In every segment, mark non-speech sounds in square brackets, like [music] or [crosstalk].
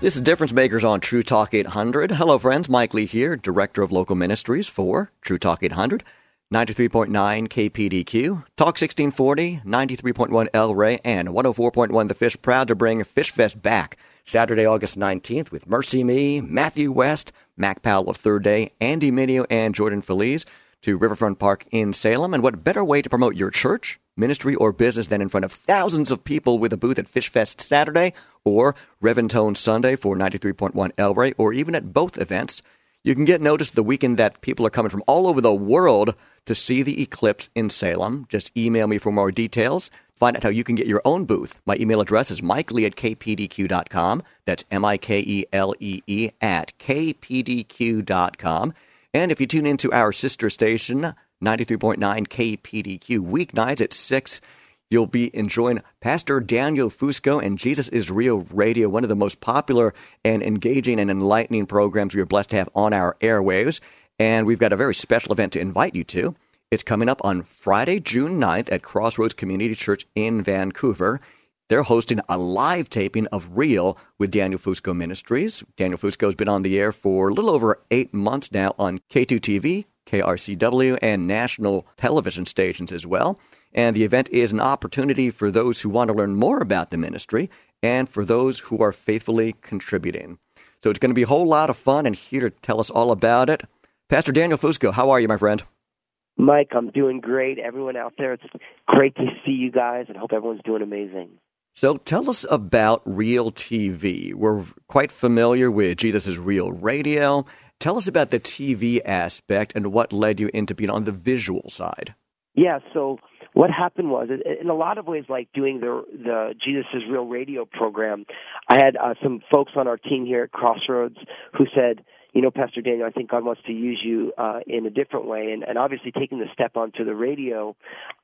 This is Difference Makers on True Talk 800. Hello, friends. Mike Lee here, Director of Local Ministries for True Talk 800, 93.9 KPDQ, Talk 1640, 93.1 El and 104.1 The Fish. Proud to bring Fish Fest back Saturday, August 19th with MercyMe, Matthew West, Mac Powell of Third Day, Andy Mineo, and Jordan Feliz to Riverfront Park in Salem. And what better way to promote your church, ministry, or business than in front of thousands of people with a booth at Fish Fest Saturday or Reventone Sunday for 93.1 El Rey, or even at both events? You can get notice the weekend that people are coming from all over the world to see the eclipse in Salem. Just email me for more details. Find out how you can get your own booth. My email address is mikelee at kpdq.com. That's M I K E L E E at kpdq.com. And if you tune into our sister station, 93.9 KPDQ, weeknights at 6, you'll be enjoying Pastor Daniel Fusco and Jesus is Real Radio, one of the most popular and engaging and enlightening programs we are blessed to have on our airwaves. And we've got a very special event to invite you to. It's coming up on Friday, June 9th at Crossroads Community Church in Vancouver. They're hosting a live taping of Real with Daniel Fusco Ministries. Daniel Fusco has been on the air for a little over eight months now on K2TV, KRCW, and national television stations as well. And the event is an opportunity for those who want to learn more about the ministry and for those who are faithfully contributing. So it's going to be a whole lot of fun, and here to tell us all about it, Pastor Daniel Fusco. How are you, my friend? Mike, I'm doing great. Everyone out there, it's great to see you guys and hope everyone's doing amazing. So tell us about Real TV. We're quite familiar with Jesus is Real Radio. Tell us about the TV aspect and what led you into being on the visual side. Yeah, so what happened was, in a lot of ways, like doing the the Jesus is Real radio program, I had uh, some folks on our team here at Crossroads who said, you know, Pastor Daniel, I think God wants to use you uh, in a different way, and, and obviously taking the step onto the radio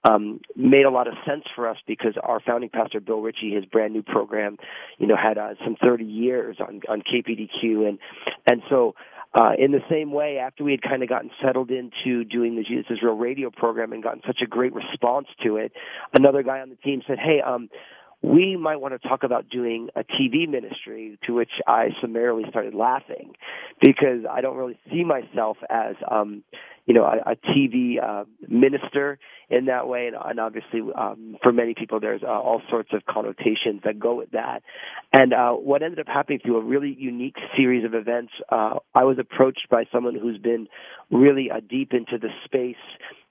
um, made a lot of sense for us because our founding pastor Bill Ritchie, his brand new program, you know, had uh, some 30 years on on KPDQ, and and so uh, in the same way, after we had kind of gotten settled into doing the Jesus is Real radio program and gotten such a great response to it, another guy on the team said, "Hey, um, we might want to talk about doing a TV ministry." To which I summarily started laughing because I don't really see myself as, um, you know, a, a TV uh, minister in that way, and, and obviously, um, for many people, there's uh, all sorts of connotations that go with that. And uh, what ended up happening through a really unique series of events, uh, I was approached by someone who's been really uh, deep into the space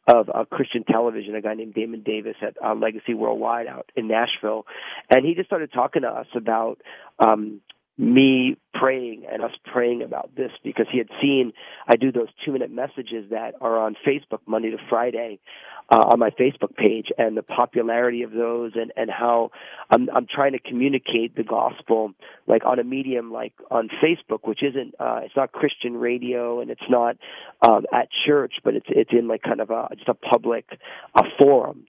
of uh, Christian television, a guy named Damon Davis at uh, Legacy Worldwide out in Nashville, and he just started talking to us about um, me praying and us praying about this because he had seen I do those two minute messages that are on Facebook Monday to Friday uh, on my Facebook page and the popularity of those and and how I'm I'm trying to communicate the gospel like on a medium like on Facebook which isn't uh it's not Christian radio and it's not um at church but it's it's in like kind of a just a public a forum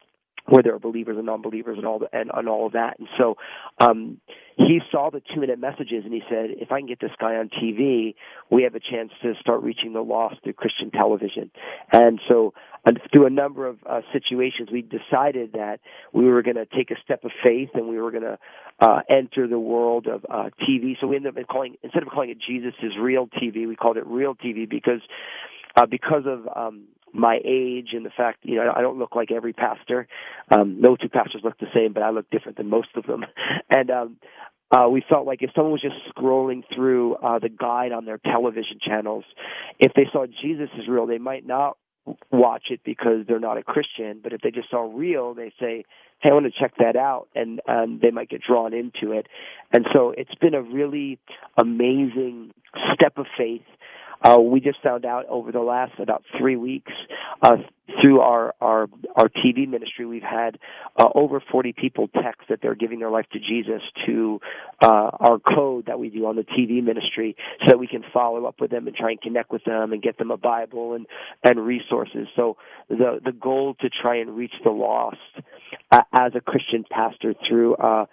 where there are believers and non-believers and all the, and, and all of that. And so um, he saw the two-minute messages and he said, if I can get this guy on TV, we have a chance to start reaching the lost through Christian television. And so and through a number of uh, situations, we decided that we were going to take a step of faith and we were going to uh, enter the world of uh, TV. So we ended up calling instead of calling it Jesus is Real TV, we called it Real TV because uh, because of um, my age and the fact you know I don't look like every pastor. Um, no two pastors look the same, but I look different than most of them. [laughs] And um, uh, we felt like if someone was just scrolling through uh, the guide on their television channels, if they saw Jesus is real, they might not watch it because they're not a Christian. But if they just saw real, they say, "Hey, I want to check that out," and um, they might get drawn into it. And so it's been a really amazing step of faith Uh, we just found out over the last about three weeks uh, through our, our our TV ministry, we've had uh, over 40 people text that they're giving their life to Jesus to uh, our code that we do on the TV ministry, so that we can follow up with them and try and connect with them and get them a Bible and and resources. So the the goal to try and reach the lost uh, as a Christian pastor through uh,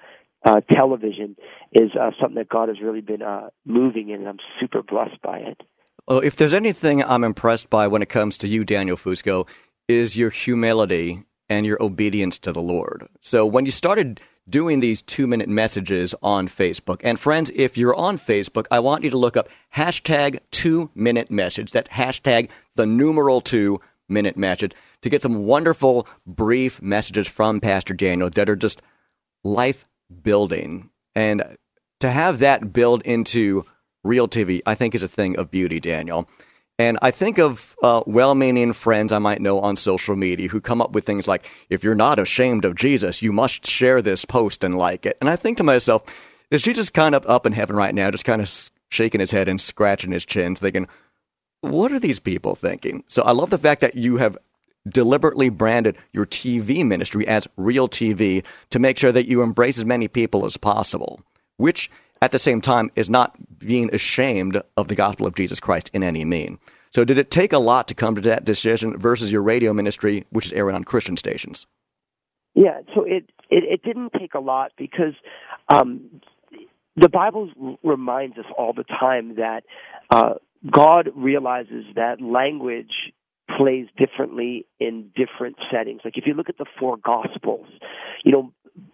uh, television is uh, something that God has really been uh, moving in, and I'm super blessed by it. Well, if there's anything I'm impressed by when it comes to you, Daniel Fusco, is your humility and your obedience to the Lord. So when you started doing these two minute messages on Facebook, and friends, if you're on Facebook, I want you to look up hashtag two minute message. That hashtag the numeral two minute message to get some wonderful brief messages from Pastor Daniel that are just life building. And to have that build into real TV, I think is a thing of beauty, Daniel. And I think of uh, well meaning friends I might know on social media who come up with things like, if you're not ashamed of Jesus, you must share this post and like it. And I think to myself, is Jesus kind of up in heaven right now, just kind of shaking his head and scratching his chin, thinking, what are these people thinking? So I love the fact that you have deliberately branded your TV ministry as real TV to make sure that you embrace as many people as possible, which at the same time is not being ashamed of the gospel of Jesus Christ in any mean. So, did it take a lot to come to that decision versus your radio ministry, which is airing on Christian stations? Yeah, so it it, it didn't take a lot because um, the Bible reminds us all the time that uh, God realizes that language plays differently in different settings. Like if you look at the four Gospels, you know,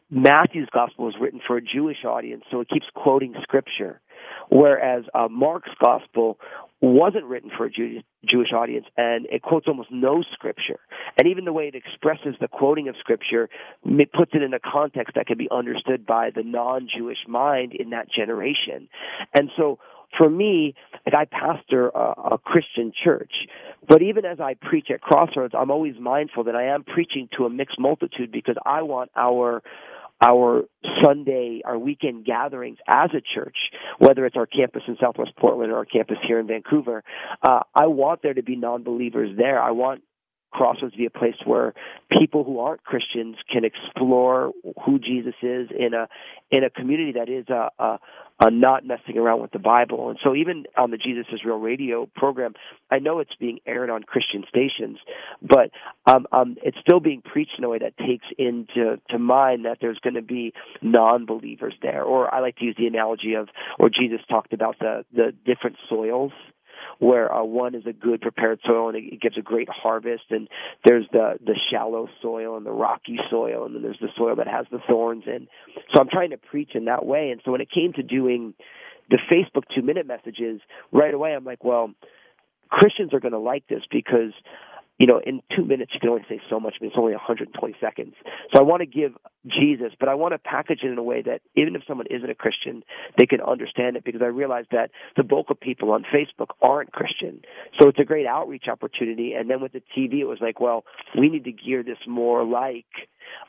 Matthew's gospel was written for a Jewish audience, so it keeps quoting scripture. Whereas uh, Mark's gospel wasn't written for a Jew- Jewish audience, and it quotes almost no scripture. And even the way it expresses the quoting of scripture it puts it in a context that can be understood by the non-Jewish mind in that generation. And so for me, like I pastor a, a Christian church, but even as I preach at Crossroads, I'm always mindful that I am preaching to a mixed multitude because I want our our Sunday, our weekend gatherings as a church, whether it's our campus in Southwest Portland or our campus here in Vancouver, uh, I want there to be non-believers there. I want Crossroads be a place where people who aren't Christians can explore who Jesus is in a in a community that is a, a, a not messing around with the Bible. And so even on the Jesus is Real radio program, I know it's being aired on Christian stations, but um, um, it's still being preached in a way that takes into to mind that there's going to be non-believers there. Or I like to use the analogy of, or Jesus talked about the the different soils where uh, one is a good prepared soil and it gives a great harvest, and there's the the shallow soil and the rocky soil, and then there's the soil that has the thorns in. So I'm trying to preach in that way, and so when it came to doing the Facebook two minute messages, right away I'm like, well, Christians are going to like this because you know, in two minutes you can only say so much. Mean, it's only 120 seconds. So I want to give Jesus, but I want to package it in a way that even if someone isn't a Christian, they can understand it because I realize that the bulk of people on Facebook aren't Christian. So it's a great outreach opportunity. And then with the TV, it was like, well, we need to gear this more like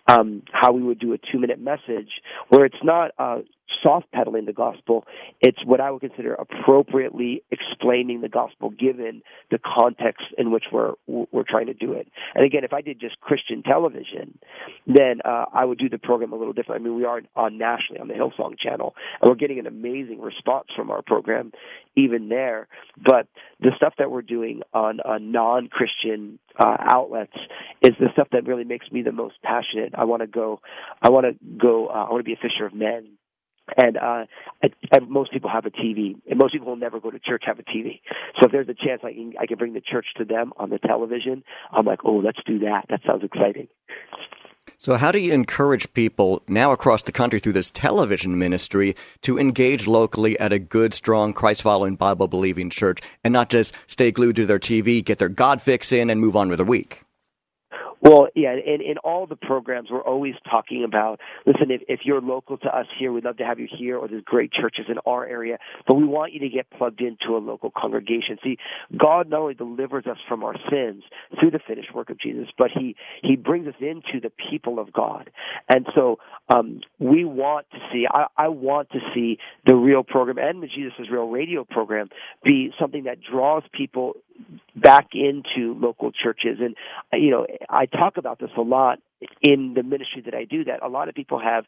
um, how we would do a two minute message where it's not uh, soft pedaling the gospel. It's what I would consider appropriately explaining the gospel given the context in which we're we're trying to do it. And again, if I did just Christian television, then uh, I would do the program a little different. I mean, we are on nationally on the Hillsong channel, and we're getting an amazing response from our program even there. But the stuff that we're doing on, on non-Christian uh, outlets is the stuff that really makes me the most passionate. I want to go. I want to go. Uh, I want to be a fisher of men and uh I, I, most people have a TV, and most people will never go to church have a TV. So if there's a chance I can I can bring the church to them on the television, I'm like, oh, let's do that. That sounds exciting. So, how do you encourage people now across the country through this television ministry to engage locally at a good, strong, Christ following, Bible believing church and not just stay glued to their TV, get their God fix in, and move on with their week? Well, yeah, and in all the programs, we're always talking about, listen, if, if you're local to us here, we'd love to have you here, or there's great churches in our area, but we want you to get plugged into a local congregation. See, God not only delivers us from our sins through the finished work of Jesus, but He, He brings us into the people of God. And so, um, we want to see, I, I want to see the real program and the Jesus is Real radio program be something that draws people back into local churches. And, you know, I talk about this a lot in the ministry that I do that a lot of people have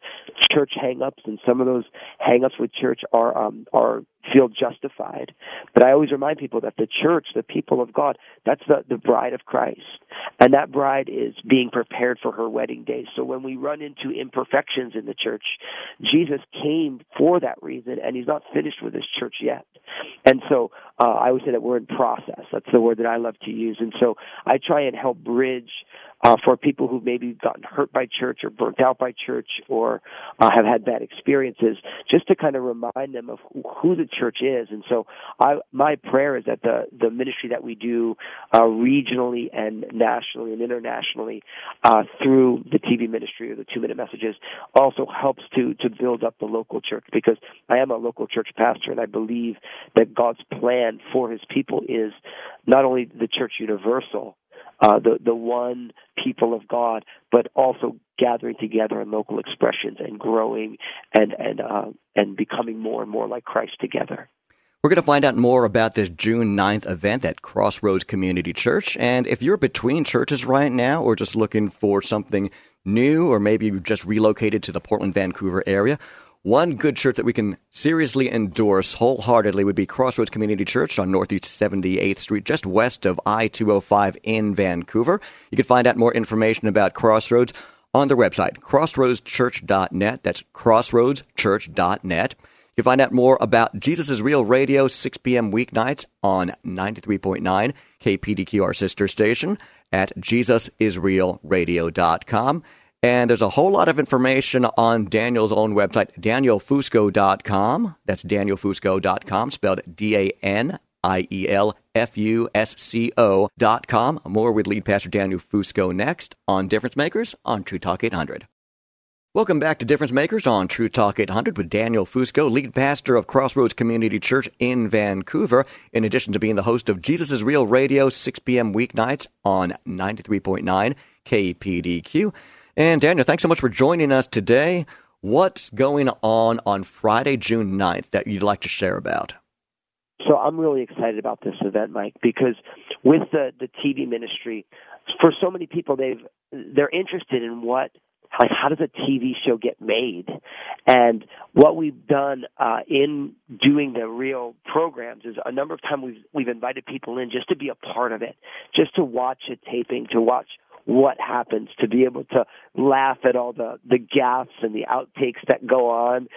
church hangups and some of those hangups with church are um are feel justified. But I always remind people that the church, the people of God, that's the, the bride of Christ. And that bride is being prepared for her wedding day. So when we run into imperfections in the church, Jesus came for that reason and he's not finished with his church yet. And so uh, I always say that we're in process. That's the word that I love to use. And so I try and help bridge uh, for people who've maybe gotten hurt by church or burnt out by church or uh, have had bad experiences, just to kind of remind them of who the church is. And so, I, my prayer is that the the ministry that we do uh, regionally and nationally and internationally uh, through the TV ministry or the two minute messages also helps to to build up the local church because I am a local church pastor and I believe that God's plan for His people is not only the church universal uh, the the one people of God, but also gathering together in local expressions and growing and and uh, and becoming more and more like Christ together. We're going to find out more about this June 9th event at Crossroads Community Church. And if you're between churches right now or just looking for something new, or maybe you've just relocated to the Portland, Vancouver area, one good church that we can seriously endorse wholeheartedly would be Crossroads Community Church on Northeast 78th Street, just west of I 205 in Vancouver. You can find out more information about Crossroads on their website, crossroadschurch.net. That's crossroadschurch.net. You can find out more about Jesus is Real Radio, 6 p.m. weeknights on 93.9 KPDQ, our sister station, at jesusisrealradio.com. And there's a whole lot of information on Daniel's own website, danielfusco.com. That's danielfusco.com, spelled D A N I E L F U S C O dot com. More with lead pastor Daniel Fusco next on Difference Makers on True Talk 800. Welcome back to Difference Makers on True Talk 800 with Daniel Fusco, lead pastor of Crossroads Community Church in Vancouver, in addition to being the host of Jesus is Real Radio, 6 p.m. weeknights on 93.9 KPDQ. And Daniel, thanks so much for joining us today. What's going on on Friday, June 9th that you'd like to share about? So I'm really excited about this event, Mike, because with the, the TV ministry, for so many people, they've they're interested in what like how does a TV show get made? And what we've done uh, in doing the real programs is a number of times we've we've invited people in just to be a part of it, just to watch a taping, to watch what happens, to be able to laugh at all the the gaffes and the outtakes that go on,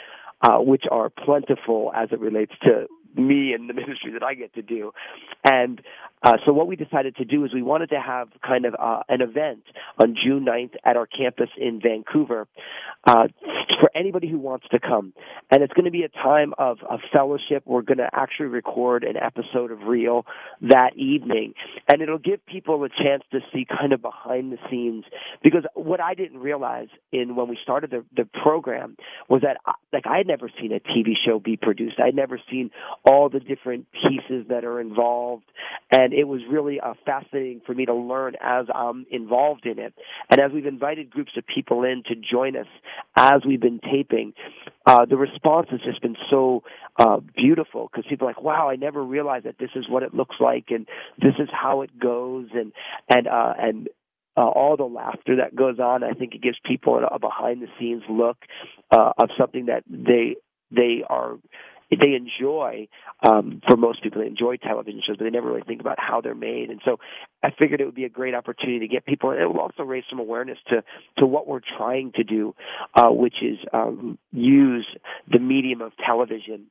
uh, which are plentiful as it relates to me and the [laughs] ministry that I get to do. And uh, so what we decided to do is we wanted to have kind of uh, an event on June 9th at our campus in Vancouver uh, for anybody who wants to come. And it's going to be a time of, of fellowship. We're going to actually record an episode of Real that evening. And it'll give people a chance to see kind of behind the scenes. Because what I didn't realize in when we started the, the program was that, uh, like, I had never seen a TV show be produced. I'd never seen all the different pieces that are involved. And it was really uh, fascinating for me to learn as I'm involved in it. And as we've invited groups of people in to join us as we've been taping, uh, the response has just been so uh, beautiful because people are like, wow, I never realized that this is what it looks like and this is how it goes. And, and, uh, and, uh, all the laughter that goes on. I think it gives people a, a behind the scenes look uh, of something that they they are they enjoy um, for most people they enjoy television shows but they never really think about how they're made. And so i figured it would be a great opportunity to get people and it will also raise some awareness to to what we're trying to do uh, which is um, use the medium of television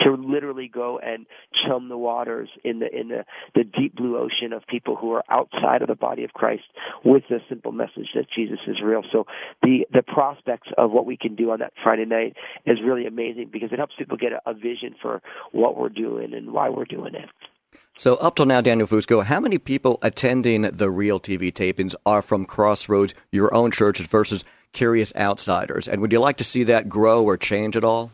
to literally go and chum the waters in the in the, the deep blue ocean of people who are outside of the body of Christ with the simple message that Jesus is real. So the the prospects of what we can do on that Friday night is really amazing because it helps people get a, a vision for what we're doing and why we're doing it. So, up till now, Daniel Fusco, how many people attending the real TV tapings are from Crossroads, your own church, versus curious outsiders? And would you like to see that grow or change at all?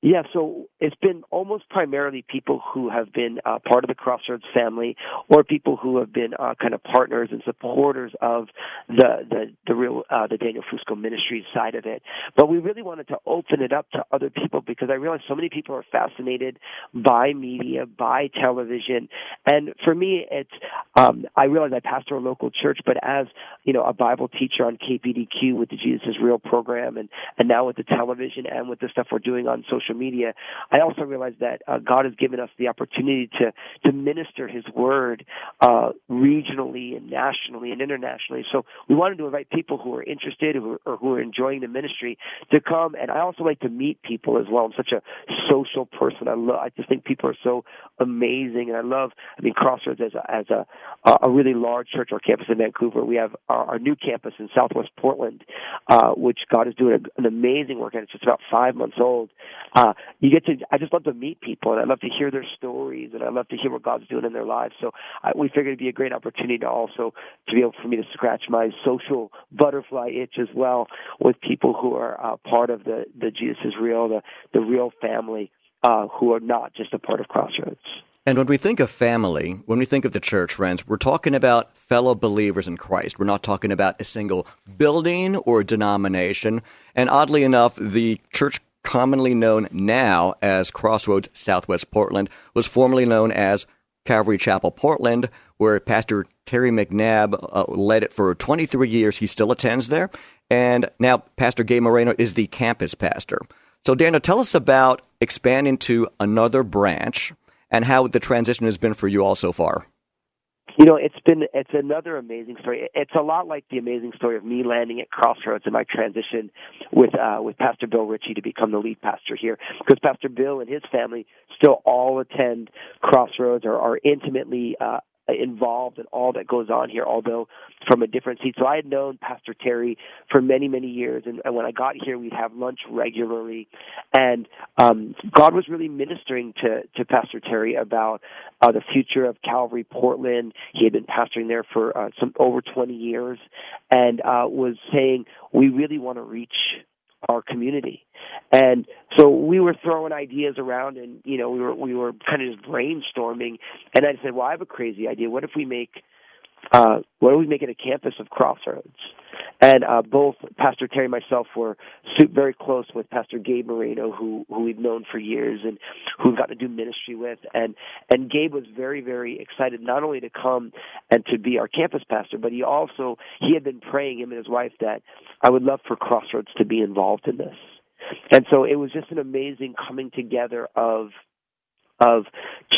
Yeah, so it's been almost primarily people who have been uh, part of the Crossroads family, or people who have been uh, kind of partners and supporters of the the the real uh, the Daniel Fusco Ministries side of it. But we really wanted to open it up to other people because I realized so many people are fascinated by media, by television, and for me, it's um, I realize I pastor a local church, but as you know, a Bible teacher on KPDQ with the Jesus is Real program, and and now with the television and with the stuff we're doing on social media, I also realized that uh, God has given us the opportunity to to minister His word uh, regionally and nationally and internationally. So we wanted to invite people who are interested or, or who are enjoying the ministry to come. And I also like to meet people as well. I'm such a social person. I love. I just think people are so amazing, and I love. I mean, Crossroads as a as a a really large church or campus in Vancouver. We have our, our new campus in Southwest Portland, uh, which God is doing a, an amazing work, and it's just about five months old. Uh, you get to, I just love to meet people and I love to hear their stories and I love to hear what God's doing in their lives. So I, we figured it'd be a great opportunity to also, to be able for me to scratch my social butterfly itch as well with people who are uh, part of the, the Jesus is real, the, the real family, uh, who are not just a part of Crossroads. And when we think of family, when we think of the church, friends, we're talking about fellow believers in Christ. We're not talking about a single building or denomination. And oddly enough, the church commonly known now as Crossroads Southwest Portland, was formerly known as Calvary Chapel Portland, where Pastor Terry McNabb uh, led it for 23 years. He still attends there. And now Pastor Gabe Moreno is the campus pastor. So, Daniel, tell us about expanding to another branch and how the transition has been for you all so far. You know, it's been it's another amazing story. It's a lot like the amazing story of me landing at Crossroads and my transition with uh, with Pastor Bill Ritchie to become the lead pastor here. Because Pastor Bill and his family still all attend Crossroads or are intimately uh, involved in all that goes on here, although from a different seat. So I had known Pastor Terry for many, many years, and, and when I got here, we'd have lunch regularly, and um, God was really ministering to to Pastor Terry about uh, the future of Calvary Portland. He had been pastoring there for uh, some over 20 years, and uh, was saying we really want to reach our community. And so we were throwing ideas around and, you know, we were, we were kind of just brainstorming. And I said, well, I have a crazy idea. What if we make, uh, if we make it a campus of crossroads? And uh, both Pastor Terry and myself were very close with Pastor Gabe Moreno, who who we've known for years and who we've gotten to do ministry with. And and Gabe was very very excited not only to come and to be our campus pastor, but he also he had been praying him and his wife that I would love for Crossroads to be involved in this. And so it was just an amazing coming together of of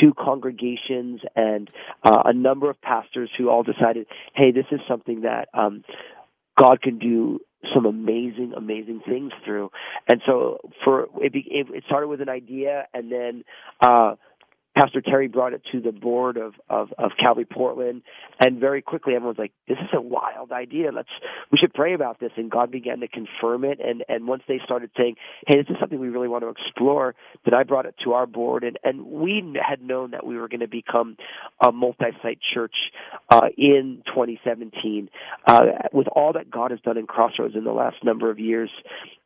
two congregations and uh, a number of pastors who all decided, hey, this is something that um, God can do some amazing, amazing things through. And so for it, it started with an idea, and then uh, Pastor Terry brought it to the board of, of, of Calvary Portland, and very quickly everyone's like, "This is a wild idea. Let's we should pray about this." And God began to confirm it. And and once they started saying, "Hey, this is something we really want to explore," then I brought it to our board, and and we had known that we were going to become a multi-site church uh, in 2017. Uh, with all that God has done in Crossroads in the last number of years,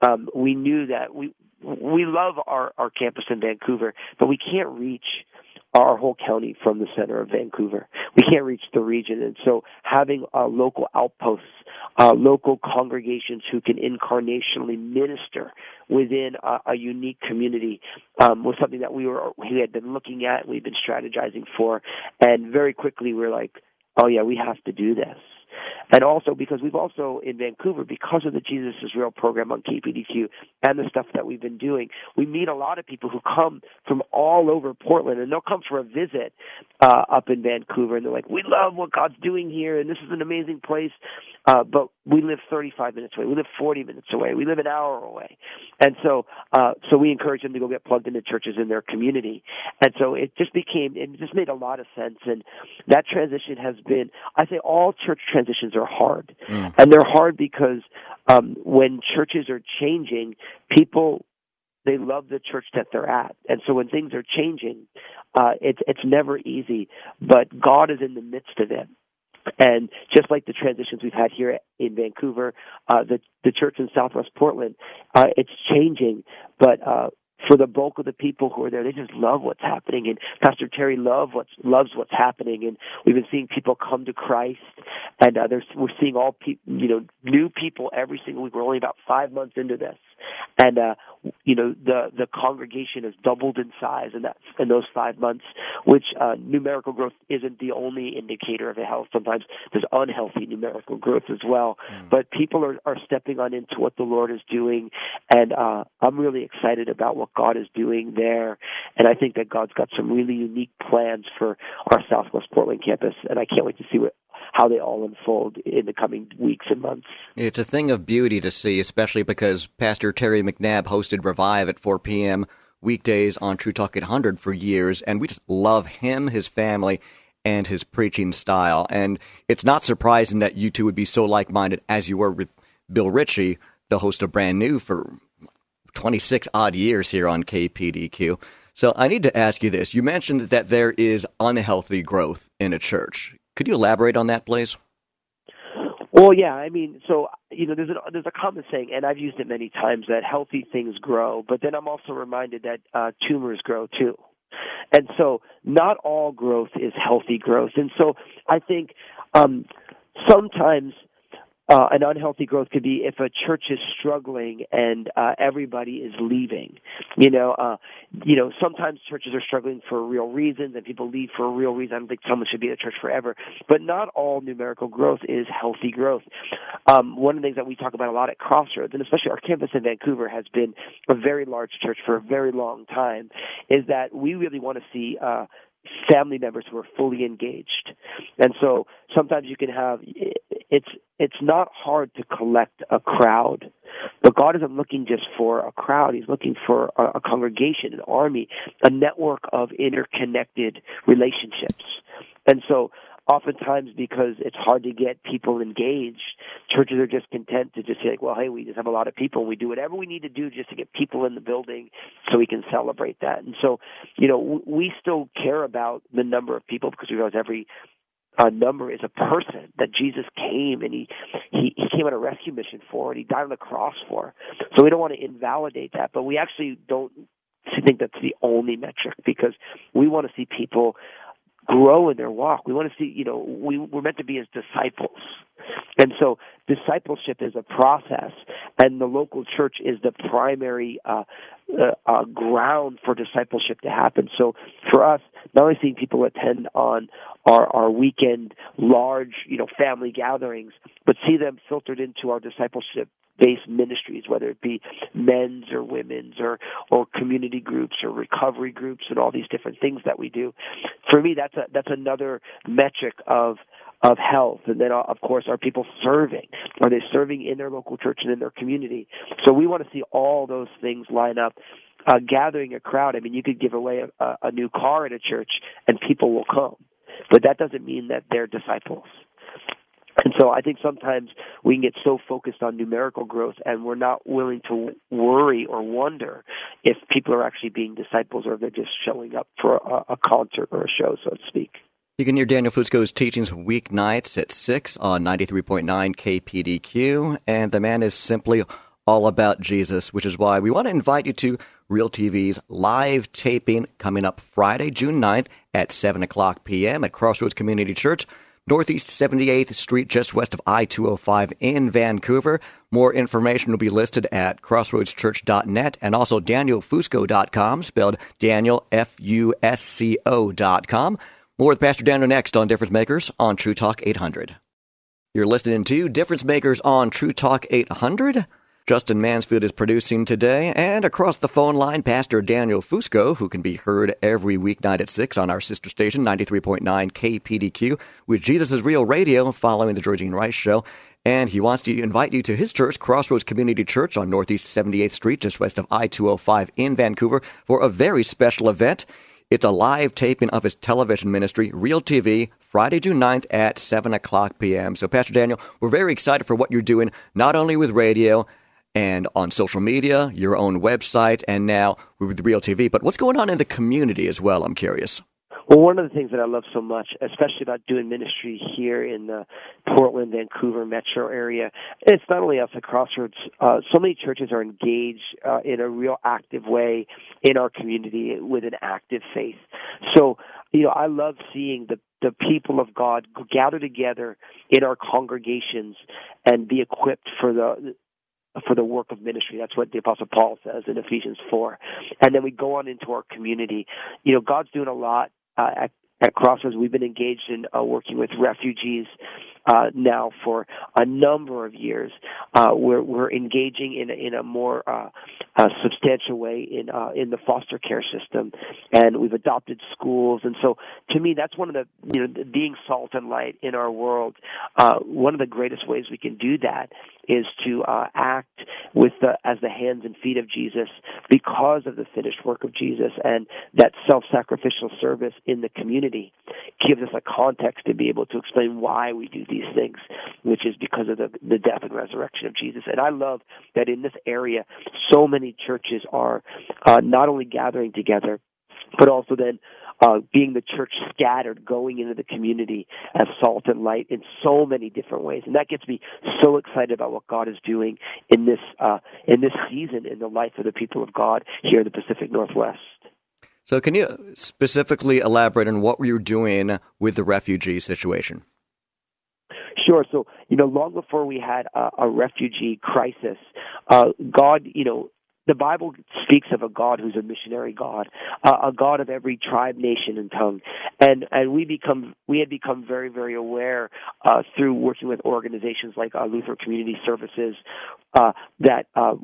um, we knew that we we love our, our campus in Vancouver, but we can't reach our whole county from the center of Vancouver. We can't reach the region. And so having uh, local outposts, uh, local congregations who can incarnationally minister within a, a unique community um, was something that we were we had been looking at, we've been strategizing for, and very quickly we're like, oh yeah, we have to do this. And also because we've also in Vancouver, because of the Jesus is Real program on KPDQ and the stuff that we've been doing, we meet a lot of people who come from all over Portland and they'll come for a visit uh, up in Vancouver and they're like, we love what God's doing here and this is an amazing place. Uh, but we live 35 minutes away. We live 40 minutes away. We live an hour away. And so, uh, so we encourage them to go get plugged into churches in their community. And so it just became, it just made a lot of sense. And that transition has been, I say all church transitions are hard. Mm. And they're hard because, um, when churches are changing, people they love the church that they're at. And so when things are changing, uh, it's it's never easy, but God is in the midst of it. And just like the transitions we've had here in Vancouver, uh, the the church in Southwest Portland, uh, it's changing, but uh, for the bulk of the people who are there, they just love what's happening. And Pastor Terry love what's, loves what's happening. And we've been seeing people come to Christ. And uh, we're seeing all people, you know, new people every single week. We're only about five months into this. And, uh, you know, the, the congregation has doubled in size in that, in those five months, which, uh, numerical growth isn't the only indicator of a health. Sometimes there's unhealthy numerical growth as well. Mm. But people are, are stepping on into what the Lord is doing. And, uh, I'm really excited about what God is doing there. And I think that God's got some really unique plans for our Southwest Portland campus. And I can't wait to see what, how they all unfold in the coming weeks and months. It's a thing of beauty to see, especially because Pastor Terry McNabb hosted Revive at 4 p.m. weekdays on True Talk 800 for years, and we just love him, his family, and his preaching style. And it's not surprising that you two would be so like minded as you were with Bill Ritchie, the host of Brand New for 26 odd years here on KPDQ. So I need to ask you this. You mentioned that there is unhealthy growth in a church. Could you elaborate on that, please? Well, yeah, I mean, so you know, there's a there's a common saying, and I've used it many times that healthy things grow, but then I'm also reminded that uh, tumors grow too, and so not all growth is healthy growth, and so I think um, sometimes uh, an unhealthy growth could be if a church is struggling and uh, everybody is leaving. You know, uh, you know, sometimes churches are struggling for real reasons, and people leave for a real reason. I don't think someone should be at a church forever, but not all numerical growth is healthy growth. Um, one of the things that we talk about a lot at Crossroads, and especially our campus in Vancouver, has been a very large church for a very long time, is that we really want to see uh, family members who are fully engaged. And so sometimes you can have it's it's not hard to collect a crowd. But God isn't looking just for a crowd. He's looking for a, a congregation, an army, a network of interconnected relationships. And so oftentimes because it's hard to get people engaged, churches are just content to just say, like, well, hey, we just have a lot of people and we do whatever we need to do just to get people in the building so we can celebrate that. And so, you know, we still care about the number of people because we realize every uh, number is a person that Jesus came and he, he he came on a rescue mission for and he died on the cross for. So we don't want to invalidate that, but we actually don't think that's the only metric because we want to see people grow in their walk. We want to see, you know, we, we're meant to be as disciples. And so discipleship is a process, and the local church is the primary uh, uh, uh, ground for discipleship to happen. So for us, not only seeing people attend on our, our weekend large, you know, family gatherings, but see them filtered into our discipleship based ministries, whether it be men's or women's or, or community groups or recovery groups and all these different things that we do. For me, that's a, that's another metric of, of health. And then, of course, are people serving? Are they serving in their local church and in their community? So we want to see all those things line up. Uh, gathering a crowd, I mean, you could give away a, a new car at a church and people will come. But that doesn't mean that they're disciples. And so I think sometimes we can get so focused on numerical growth and we're not willing to worry or wonder if people are actually being disciples or if they're just showing up for a, a concert or a show, so to speak. You can hear Daniel Fusco's teachings weeknights at 6 on 93.9 KPDQ, and the man is simply all about Jesus, which is why we want to invite you to Real TV's live taping coming up Friday, June 9th at 7 o'clock p.m. at Crossroads Community Church. Northeast 78th Street, just west of I 205 in Vancouver. More information will be listed at crossroadschurch.net and also danielfusco.com, spelled Daniel, F U S C O.com. More with Pastor Daniel next on Difference Makers on True Talk 800. You're listening to Difference Makers on True Talk 800. Justin Mansfield is producing today, and across the phone line, Pastor Daniel Fusco, who can be heard every weeknight at 6 on our sister station, 93.9 KPDQ, with Jesus is Real Radio, following the Georgene Rice Show. And he wants to invite you to his church, Crossroads Community Church on Northeast 78th Street, just west of I 205 in Vancouver, for a very special event. It's a live taping of his television ministry, Real TV, Friday, June 9th at 7 o'clock p.m. So, Pastor Daniel, we're very excited for what you're doing, not only with radio, and on social media, your own website, and now with Real TV. But what's going on in the community as well? I'm curious. Well, one of the things that I love so much, especially about doing ministry here in the Portland, Vancouver metro area, it's not only us at Crossroads. Uh, so many churches are engaged uh, in a real active way in our community with an active faith. So, you know, I love seeing the the people of God gather together in our congregations and be equipped for the for the work of ministry. That's what the Apostle Paul says in Ephesians 4. And then we go on into our community. You know, God's doing a lot at, at Crossroads, we've been engaged in uh, working with refugees uh, now for a number of years. Uh, we're, we're engaging in, in a more uh, uh, substantial way in uh, in the foster care system, and we've adopted schools. And so, to me, that's one of the you know being salt and light in our world. Uh, one of the greatest ways we can do that is to uh, act with the as the hands and feet of Jesus because of the finished work of Jesus and that self-sacrificial service in the community gives us a context to be able to explain why we do these things, which is because of the, the death and resurrection of Jesus. And I love that in this area, so many churches are uh, not only gathering together, but also then uh, being the church scattered, going into the community as salt and light in so many different ways, and that gets me so excited about what God is doing in this uh, in this season in the life of the people of God here in the Pacific Northwest. So, can you specifically elaborate on what you're doing with the refugee situation? Sure. So, you know, long before we had a, a refugee crisis, uh, God, you know, the Bible speaks of a God who's a missionary God, uh, a God of every tribe, nation, and tongue, and and we become we had become very very aware uh, through working with organizations like uh, Lutheran Community Services uh, that uh,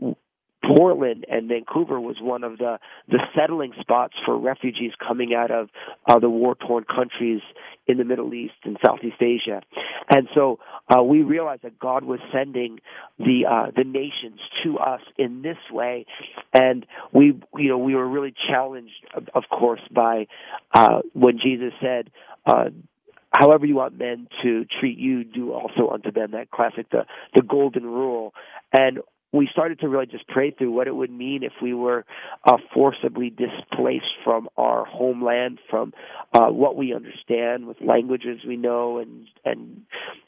Portland and Vancouver was one of the the settling spots for refugees coming out of uh, the war torn countries in the Middle East and Southeast Asia, and so uh, we realized that God was sending the uh, the nations to us in this way, and we you know we were really challenged, of, course, by uh, when Jesus said. Uh, however you want men to treat you, do also unto them. That classic, the the golden rule. And we started to really just pray through what it would mean if we were uh, forcibly displaced from our homeland, from uh, what we understand with languages we know and and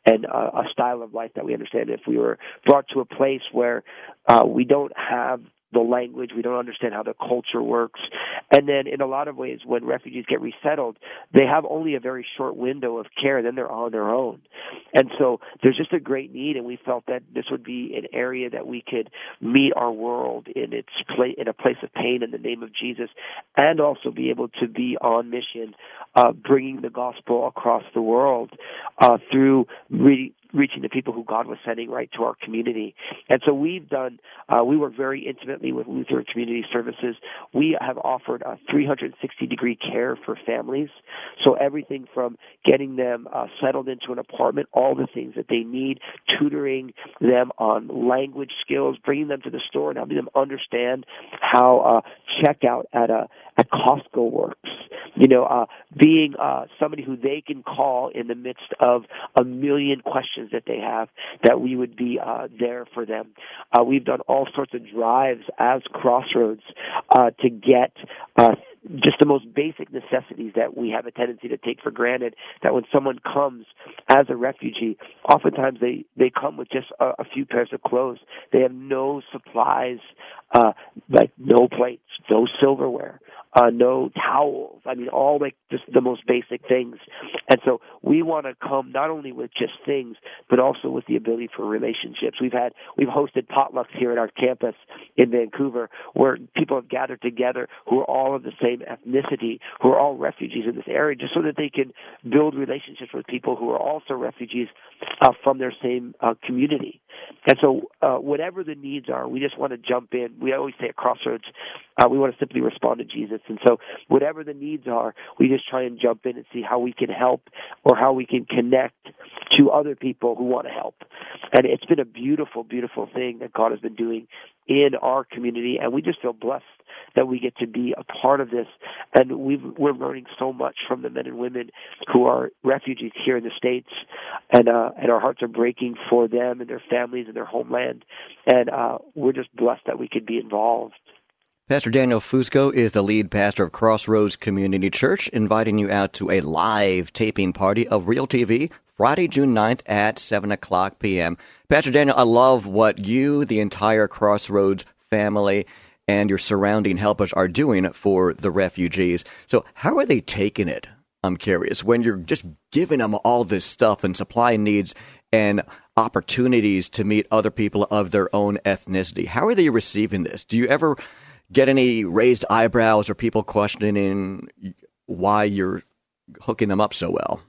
and uh, a style of life that we understand. If we were brought to a place where uh, we don't have the language, we don't understand how the culture works. And then in a lot of ways, when refugees get resettled, they have only a very short window of care, then they're on their own. And so there's just a great need, and we felt that this would be an area that we could meet our world in its place, in a place of pain in the name of Jesus, and also be able to be on mission, uh, bringing the gospel across the world, uh, through re- reaching the people who God was sending right to our community. And so we've done, uh, we work very intimately with Lutheran Community Services. We have offered a 360 degree care for families. So everything from getting them uh, settled into an apartment, all the things that they need, tutoring them on language skills, bringing them to the store and helping them understand how uh, checkout at a at Costco works. You know, uh, being uh, somebody who they can call in the midst of a million questions that they have, that we would be uh, there for them. Uh, we've done all sorts of drives as Crossroads uh, to get uh, just the most basic necessities that we have a tendency to take for granted. That when someone comes as a refugee, oftentimes they they come with just a, a few pairs of clothes. They have no supplies, uh, like no plates, no silverware, uh, no towels. I mean, all like just the most basic things. And so we want to come not only with just things, but also with the ability for relationships. We've had we've hosted potlucks here at our campus in Vancouver where people have gathered together who are all of the same ethnicity, who are all refugees in this area, just so that they can build relationships with people who are also refugees uh, from their same uh, community. And so, uh, whatever the needs are, we just want to jump in. We always say at Crossroads, uh, we want to simply respond to Jesus. And so, whatever the needs are, we just try and jump in and see how we can help or how we can connect to other people who want to help. And it's been a beautiful, beautiful thing that God has been doing in our community, and we just feel blessed that we get to be a part of this. And we we're learning so much from the men and women who are refugees here in the states, and uh, and our hearts are breaking for them and their families and their homeland. And uh, we're just blessed that we could be involved. Pastor Daniel Fusco is the lead pastor of Crossroads Community Church, inviting you out to a live taping party of Real TV Friday, June 9th at 7 o'clock p.m. Pastor Daniel, I love what you, the entire Crossroads family, and your surrounding helpers are doing for the refugees. So, how are they taking it? I'm curious. When you're just giving them all this stuff and supply needs and opportunities to meet other people of their own ethnicity, how are they receiving this? Do you ever get any raised eyebrows or people questioning why you're hooking them up so well?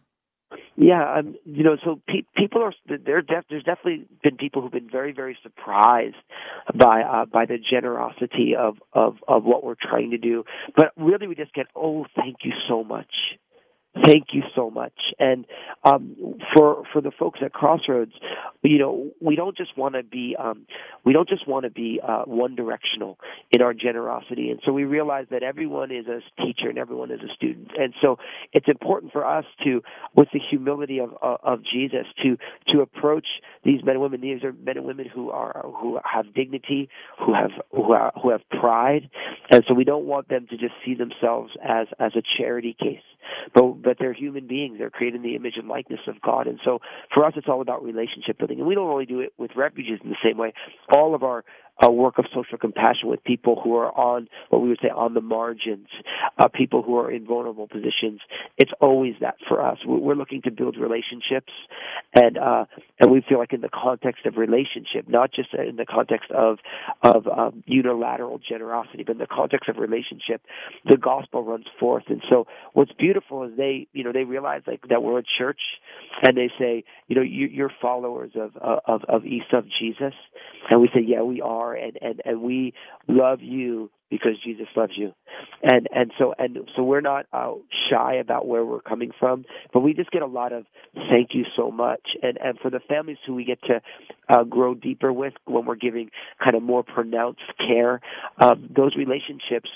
Yeah, um, you know, so pe- people are there. Def- there's definitely been people who've been very, very surprised by uh, by the generosity of of of what we're trying to do. But really, we just get, oh, thank you so much. Thank you so much. And um, for for the folks at Crossroads, you know, we don't just want to be um, we don't just want to be uh, one directional in our generosity. And so we realize that everyone is a teacher and everyone is a student. And so it's important for us to, with the humility of of, of Jesus, to to approach these men and women. These are men and women who are who have dignity, who have who are, who have pride, and so we don't want them to just see themselves as as a charity case but but they're human beings. They're created in the image and likeness of God, and so for us, it's all about relationship building. And we don't only do it with refugees in the same way. All of our a work of social compassion with people who are on what we would say on the margins, uh, people who are in vulnerable positions. It's always that for us. We're looking to build relationships, and uh, and we feel like in the context of relationship, not just in the context of of um, unilateral generosity, but in the context of relationship, the gospel runs forth. And so, what's beautiful is they, you know, they realize like that we're a church, and they say, you know, you, you're followers of of of East of Jesus, and we say, yeah, we are and, and, and we love you because Jesus loves you. And and so and so we're not uh, shy about where we're coming from, but we just get a lot of thank you so much. And and for the families who we get to uh, grow deeper with when we're giving kind of more pronounced care, um, those relationships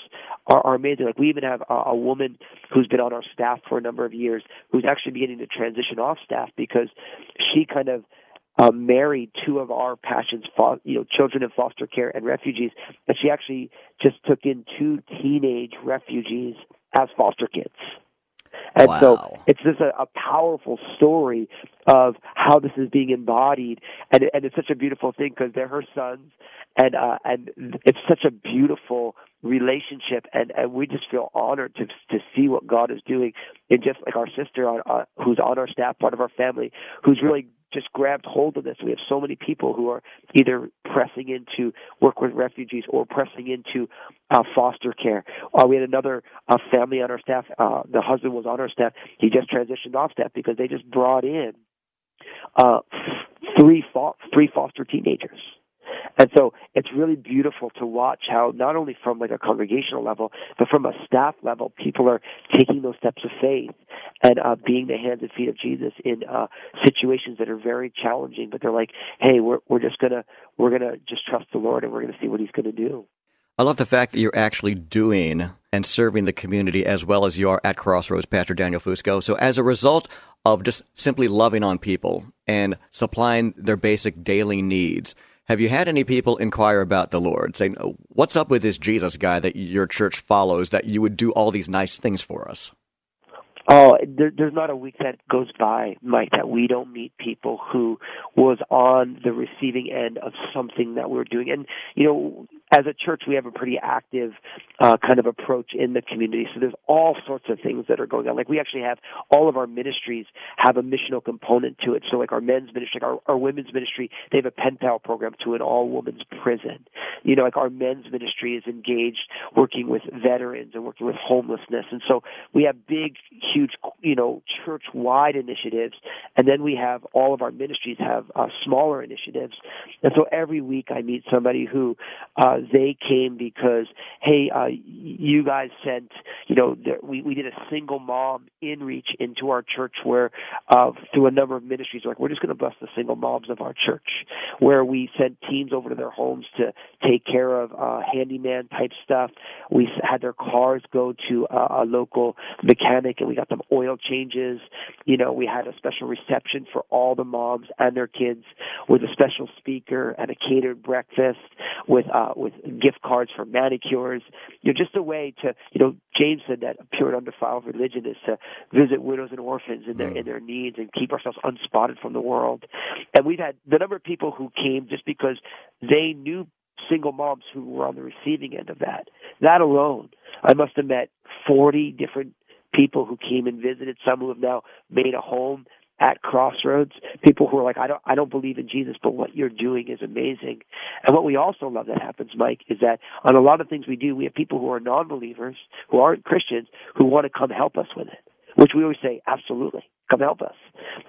are, are amazing. Like we even have a, a woman who's been on our staff for a number of years who's actually beginning to transition off staff because she kind of uh, married two of our passions, fo- you know, children in foster care and refugees, and she actually just took in two teenage refugees as foster kids. And wow. so it's just a, a powerful story of how this is being embodied, and and it's such a beautiful thing because they're her sons, and uh, and it's such a beautiful relationship, and and we just feel honored to to see what God is doing, and just like our sister on uh, who's on our staff, part of our family, who's really just grabbed hold of this. We have so many people who are either pressing into work with refugees or pressing into uh, foster care. Uh, we had another uh, family on our staff. Uh, the husband was on our staff. He just transitioned off staff because they just brought in uh, three fo- three foster teenagers and so it's really beautiful to watch how not only from like a congregational level, but from a staff level, people are taking those steps of faith and uh, being the hands and feet of Jesus in uh, situations that are very challenging. But they're like, hey, we're we're just gonna we're gonna just trust the Lord and we're gonna see what He's gonna do. I love the fact that you're actually doing and serving the community as well as you are at Crossroads, Pastor Daniel Fusco. So, as a result of just simply loving on people and supplying their basic daily needs, have you had any people inquire about the Lord, saying, oh, "What's up with this Jesus guy that your church follows? That you would do all these nice things for us?" Oh, there, there's not a week that goes by, Mike, that we don't meet people who was on the receiving end of something that we're doing. And you know, as a church, we have a pretty active uh, kind of approach in the community. So there's all sorts of things that are going on. Like we actually have all of our ministries have a missional component to it. So like our men's ministry, our, our women's ministry, they have a pen pal program to an all women's prison. You know, like our men's ministry is engaged working with veterans and working with homelessness. And so we have big, huge, you know, church wide initiatives. And then we have all of our ministries have uh, smaller initiatives. And so every week I meet somebody who, uh, they came because, hey, uh, you guys sent, you know, we we did a single mom inreach into our church where, uh, through a number of ministries, like we're just going to bless the single moms of our church, where we sent teams over to their homes to take care of uh, handyman type stuff. We had their cars go to uh, a local mechanic, and we got them oil changes. You know, we had a special reception for all the moms and their kids with a special speaker and a catered breakfast with uh, with gift cards for manicures. You know, just a way to you know, James said that pure and undefiled religion is to visit widows and orphans in their mm. in their needs and keep ourselves unspotted from the world. And we've had the number of people who came just because they knew single moms who were on the receiving end of that. That alone, I must have met 40 different people who came and visited, some who have now made a home at Crossroads, people who are like, I don't, I don't believe in Jesus, but what you're doing is amazing. And what we also love that happens, Mike, is that on a lot of things we do, we have people who are non-believers, who aren't Christians, who want to come help us with it. Which we always say, absolutely, come help us.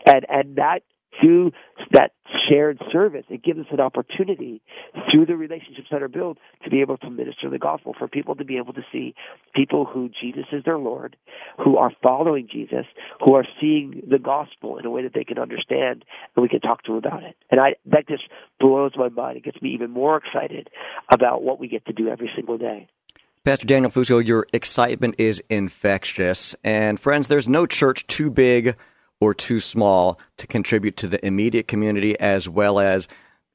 And, and that through that shared service, it gives us an opportunity through the relationships that are built to be able to minister the gospel, for people to be able to see people who Jesus is their Lord, who are following Jesus, who are seeing the gospel in a way that they can understand, and we can talk to them about it. And I, that just blows my mind. It gets me even more excited about what we get to do every single day. Pastor Daniel Fusco, your excitement is infectious. And friends, there's no church too big or too small to contribute to the immediate community as well as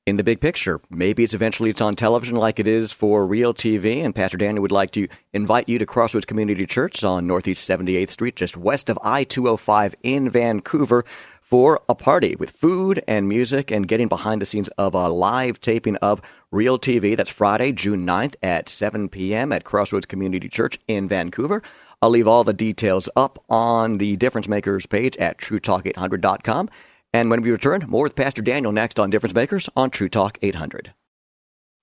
in the big picture. Maybe it's eventually it's on television like it is for real TV. And Pastor Daniel would like to invite you to Crossroads Community Church on Northeast 78th Street, just west of I 205 in Vancouver, for a party with food and music and getting behind the scenes of a live taping of Real TV. That's Friday, June 9th at 7 p.m. at Crossroads Community Church in Vancouver. I'll leave all the details up on the Difference Makers page at TrueTalk800.com. And when we return, more with Pastor Daniel next on Difference Makers on True Talk 800.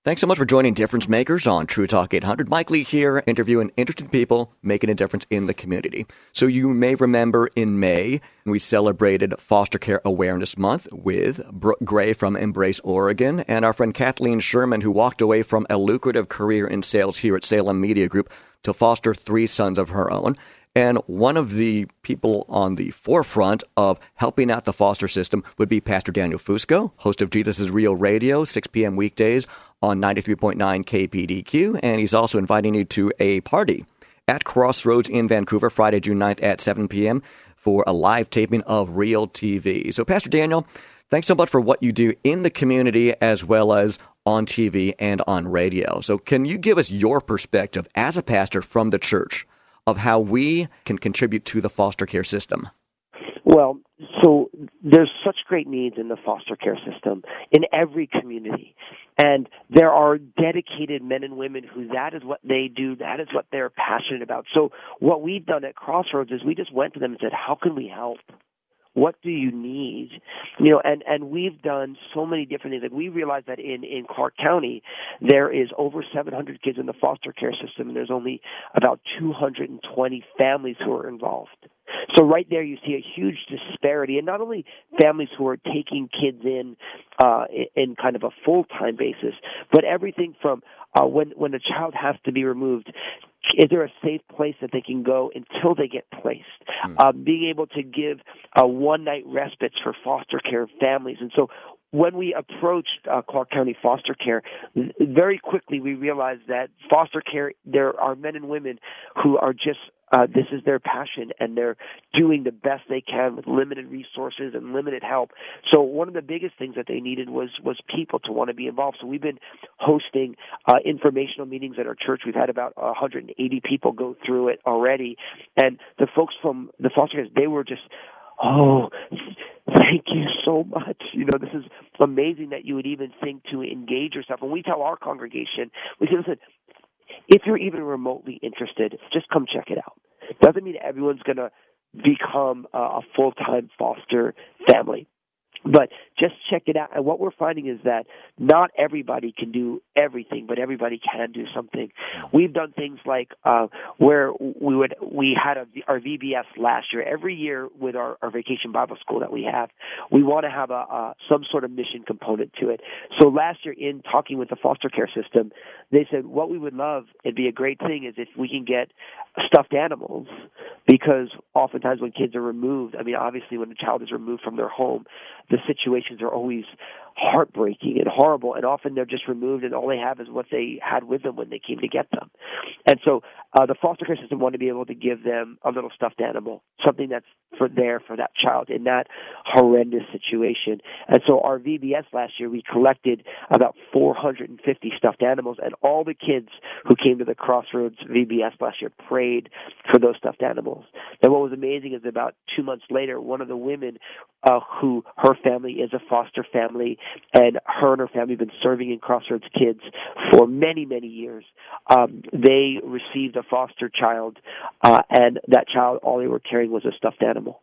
Thanks so much for joining Difference Makers on True Talk 800. Mike Lee here, interviewing interested people making a difference in the community. So you may remember in May, we celebrated Foster Care Awareness Month with Brooke Gray from Embrace Oregon and our friend Kathleen Sherman, who walked away from a lucrative career in sales here at Salem Media Group to foster three sons of her own. And one of the people on the forefront of helping out the foster system would be Pastor Daniel Fusco, host of Jesus is Real Radio, 6 p.m. weekdays on 93.9 KPDQ. And he's also inviting you to a party at Crossroads in Vancouver, Friday, June 9th at 7 p.m. for a live taping of Real TV. So, Pastor Daniel, thanks so much for what you do in the community as well as on TV and on radio. So, can you give us your perspective as a pastor from the church of how we can contribute to the foster care system? Well, so there's such great needs in the foster care system in every community. And there are dedicated men and women who that is what they do, that is what they're passionate about. So what we've done at Crossroads is we just went to them and said, how can we help? What do you need? You know and and we've done so many different things. Like we realize that in in clark county there is over 700 kids in the foster care system and there's only about 220 families who are involved. So right there you see a huge disparity. And not only families who are taking kids in uh in kind of a full time basis but everything from uh when when a child has to be removed is there a safe place that they can go until they get placed? Mm. Um, being able to give uh, one night respites for foster care families. And so when we approached uh, Clark County Foster Care, very quickly we realized that foster care, there are men and women who are just uh, this is their passion and they're doing the best they can with limited resources and limited help. So one of the biggest things that they needed was was people to want to be involved. So we've been hosting uh, informational meetings at our church. We've had about 180 people go through it already, and the folks from the foster care they were just oh thank you so much you know this is amazing that you would even think to engage yourself and we tell our congregation we say listen if you're even remotely interested, just come check it out. Doesn't mean everyone's going to become a full-time foster family. But just check it out. And what we're finding is that not everybody can do everything, but everybody can do something. We've done things like uh, where we would we had a, our VBS last year. Every year with our, our vacation Bible school that we have, we want to have a, a some sort of mission component to it. So last year, in talking with the foster care system, they said what we would love, it'd be a great thing, is if we can get stuffed animals because oftentimes when kids are removed, I mean, obviously when a child is removed from their home, the situations are always heartbreaking and horrible and often they're just removed and all they have is what they had with them when they came to get them. And so uh, the foster care system wanted to be able to give them a little stuffed animal something that's for there for that child in that horrendous situation. And so our vbs last year we collected about 450 stuffed animals and all the kids who came to the crossroads vbs last year prayed for those stuffed animals. And what was amazing is about two months later one of the women uh, who her family is a foster family and her and her family have been serving in Crossroads Kids for many, many years. Um, they received a foster child, uh, and that child, all they were carrying was a stuffed animal.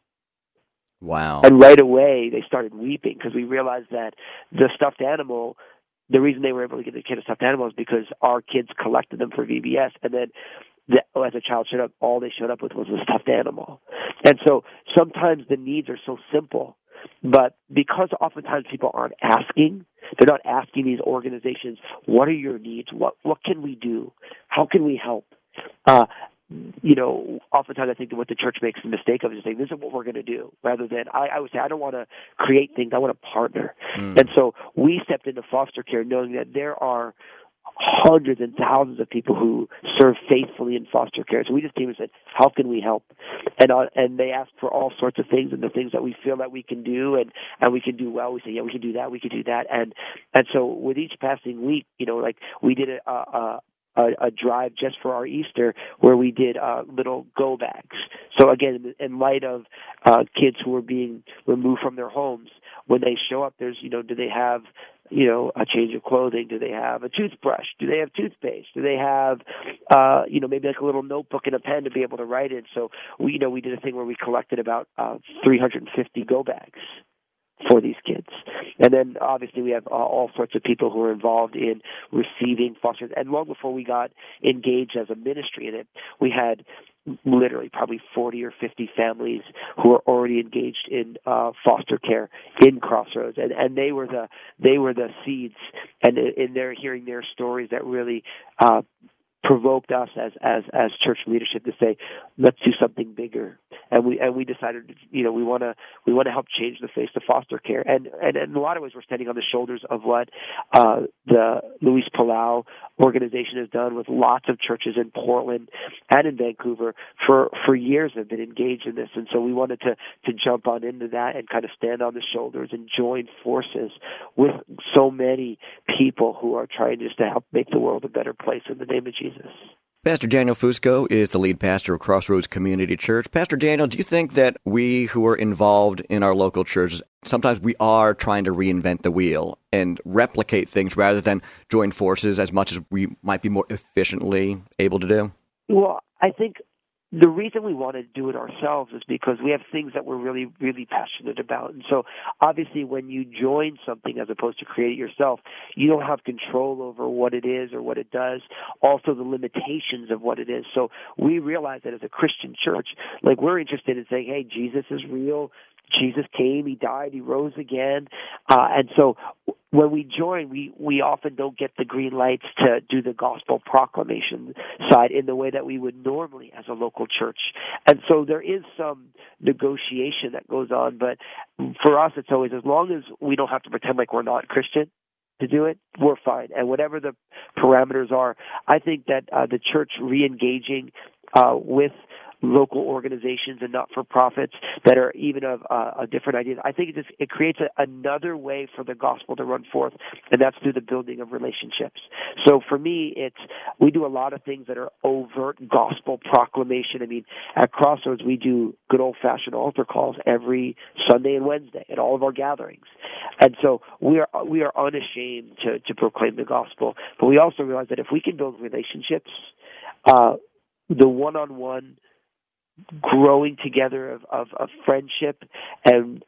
Wow. And right away, they started weeping because we realized that the stuffed animal, the reason they were able to get the kid a stuffed animal is because our kids collected them for VBS, and then the, as a child showed up, all they showed up with was a stuffed animal. And so sometimes the needs are so simple but because oftentimes people aren't asking, they're not asking these organizations, what are your needs? What, what can we do? How can we help? Uh, you know, oftentimes I think that what the church makes the mistake of is saying, this is what we're going to do, rather than, I, I would say, I don't want to create things, I want to partner. Mm. And so we stepped into foster care knowing that there are hundreds and thousands of people who serve faithfully in foster care. So we just came and said, "How can we help?" And uh, and they asked for all sorts of things and the things that we feel that we can do and and we can do well. We say, "Yeah, we can do that. We can do that." And and so with each passing week, you know, like we did a. a a, a drive just for our Easter where we did uh, little go bags. So again, in light of uh, kids who are being removed from their homes, when they show up, there's you know, do they have you know, a change of clothing? Do they have a toothbrush? Do they have toothpaste? Do they have, uh, you know, maybe like a little notebook and a pen to be able to write in? So we, you know, we did a thing where we collected about uh, 350 go bags for these kids. And then obviously we have uh, all sorts of people who are involved in receiving foster. And long before we got engaged as a ministry in it, we had literally probably 40 or 50 families who are already engaged in uh, foster care in Crossroads, and and they were the they were the seeds, and in their hearing their stories that really uh, provoked us as as as church leadership to say let's do something bigger. And we and we decided you know we want to we want to help change the face of foster care. And and in a lot of ways we're standing on the shoulders of what uh the Luis Palau organization has done with lots of churches in Portland and in Vancouver for for years have been engaged in this. And so we wanted to to jump on into that and kind of stand on the shoulders and join forces with so many people who are trying just to help make the world a better place in the name of Jesus Jesus. Pastor Daniel Fusco is the lead pastor of Crossroads Community Church. Pastor Daniel, do you think that we who are involved in our local churches, sometimes we are trying to reinvent the wheel and replicate things rather than join forces as much as we might be more efficiently able to do? Well, I think the reason we want to do it ourselves is because we have things that we're really, really passionate about. And so obviously when you join something as opposed to create it yourself, you don't have control over what it is or what it does, also the limitations of what it is. So we realize that as a Christian church, like we're interested in saying, hey, Jesus is real. Jesus came, he died, he rose again. Uh, and so when we join, we, we often don't get the green lights to do the gospel proclamation side in the way that we would normally as a local church. And so there is some negotiation that goes on, but for us, it's always as long as we don't have to pretend like we're not Christian to do it, we're fine. And whatever the parameters are, I think that uh, the church re-engaging uh, with local organizations and not-for-profits that are even of uh, a different ideas. I think it just it creates a, another way for the gospel to run forth, and that's through the building of relationships. So for me, it's we do a lot of things that are overt gospel proclamation. I mean, at Crossroads, we do good old-fashioned altar calls every Sunday and Wednesday at all of our gatherings, and so we are we are unashamed to to proclaim the gospel. But we also realize that if we can build relationships. Uh, the one-on-one growing together of, of, of friendship and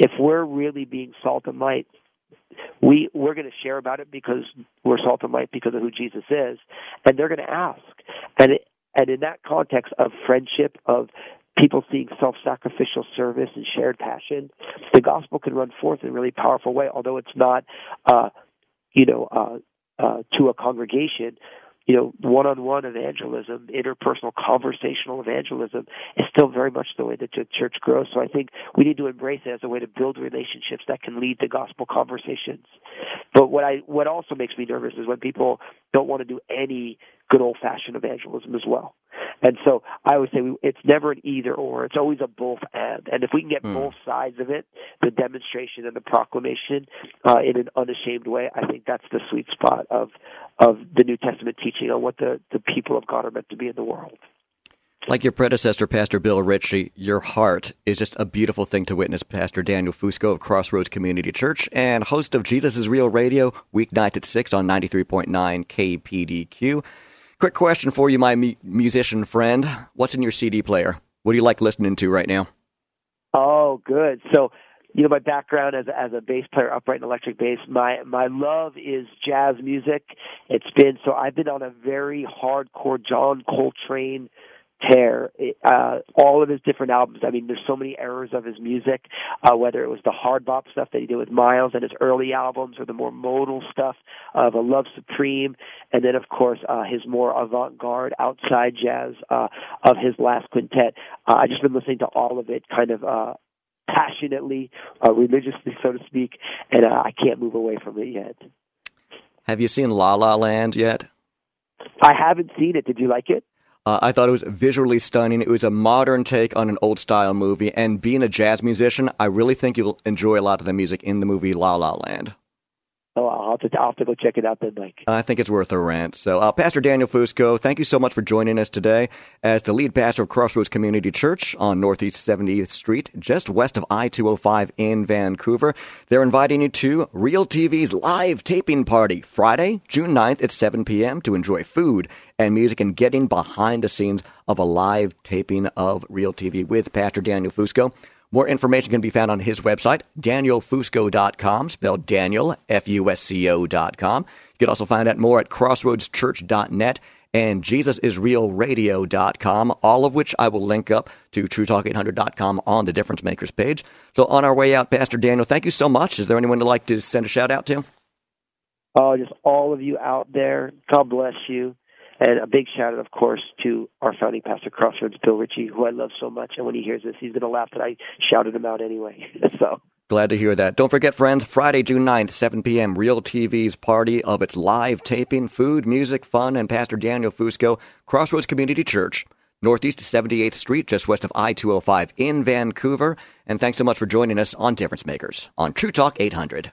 if we're really being salt and light, we we're going to share about it because we're salt and light because of who Jesus is, and they're going to ask. And it, and in that context of friendship, of people seeing self-sacrificial service and shared passion, the gospel can run forth in a really powerful way. Although it's not, uh, you know, uh, uh, to a congregation, you know, one-on-one evangelism, interpersonal conversational evangelism is still very much the way that the church grows. So I think we need to embrace it as a way to build relationships that can lead to gospel conversations. But what I what also makes me nervous is when people don't want to do any good old-fashioned evangelism as well. And so I always say we, it's never an either or. It's always a both and. And if we can get mm. both sides of it, the demonstration and the proclamation, uh, in an unashamed way, I think that's the sweet spot of of the New Testament teaching on what the the people of God are meant to be in the world. Like your predecessor, Pastor Bill Ritchie, your heart is just a beautiful thing to witness. Pastor Daniel Fusco of Crossroads Community Church and host of Jesus is Real Radio, weeknights at 6 on 93.9 KPDQ. Quick question for you, my mu- musician friend. What's in your CD player? What do you like listening to right now? Oh, good. So, you know, my background as as a bass player, upright and electric bass, my my love is jazz music. It's been so I've been on a very hardcore John Coltrane tear. Uh, all of his different albums. I mean, there's so many eras of his music. Uh, whether it was the hard bop stuff that he did with Miles and his early albums, or the more modal stuff of A Love Supreme, and then of course uh, his more avant-garde outside jazz uh, of his last quintet. Uh, I just been listening to all of it, kind of. Uh, passionately, uh, religiously, so to speak, and uh, I can't move away from it yet. Have you seen La La Land yet? I haven't seen it. Did you like it? Uh, I thought it was visually stunning. It was a modern take on an old style movie. And being a jazz musician, I really think you'll enjoy a lot of the music in the movie La La Land. Oh, I'll have, to, I'll have to go check it out then, Mike. I think it's worth a rant. So, uh, Pastor Daniel Fusco, thank you so much for joining us today as the lead pastor of Crossroads Community Church on Northeast 70th Street, just west of I 205 in Vancouver. They're inviting you to Real TV's live taping party Friday, June 9th at 7 p.m. to enjoy food and music and getting behind the scenes of a live taping of Real TV with Pastor Daniel Fusco. More information can be found on his website, danielfusco.com, spelled Daniel, F-U-S-C-O.com. You can also find out more at crossroadschurch.net and jesusisrealradio.com, all of which I will link up to truetalk800.com on the Difference Makers page. So on our way out, Pastor Daniel, thank you so much. Is there anyone you'd like to send a shout out to? Oh, just all of you out there. God bless you. And a big shout out, of course, to our founding pastor, Crossroads, Bill Ritchie, who I love so much. And when he hears this, he's going to laugh that I shouted him out anyway. [laughs] so. Glad to hear that. Don't forget, friends, Friday, June 9th, 7 p.m., Real TV's party of its live taping, food, music, fun, and Pastor Daniel Fusco, Crossroads Community Church, Northeast 78th Street, just west of I 205 in Vancouver. And thanks so much for joining us on Difference Makers on True Talk 800.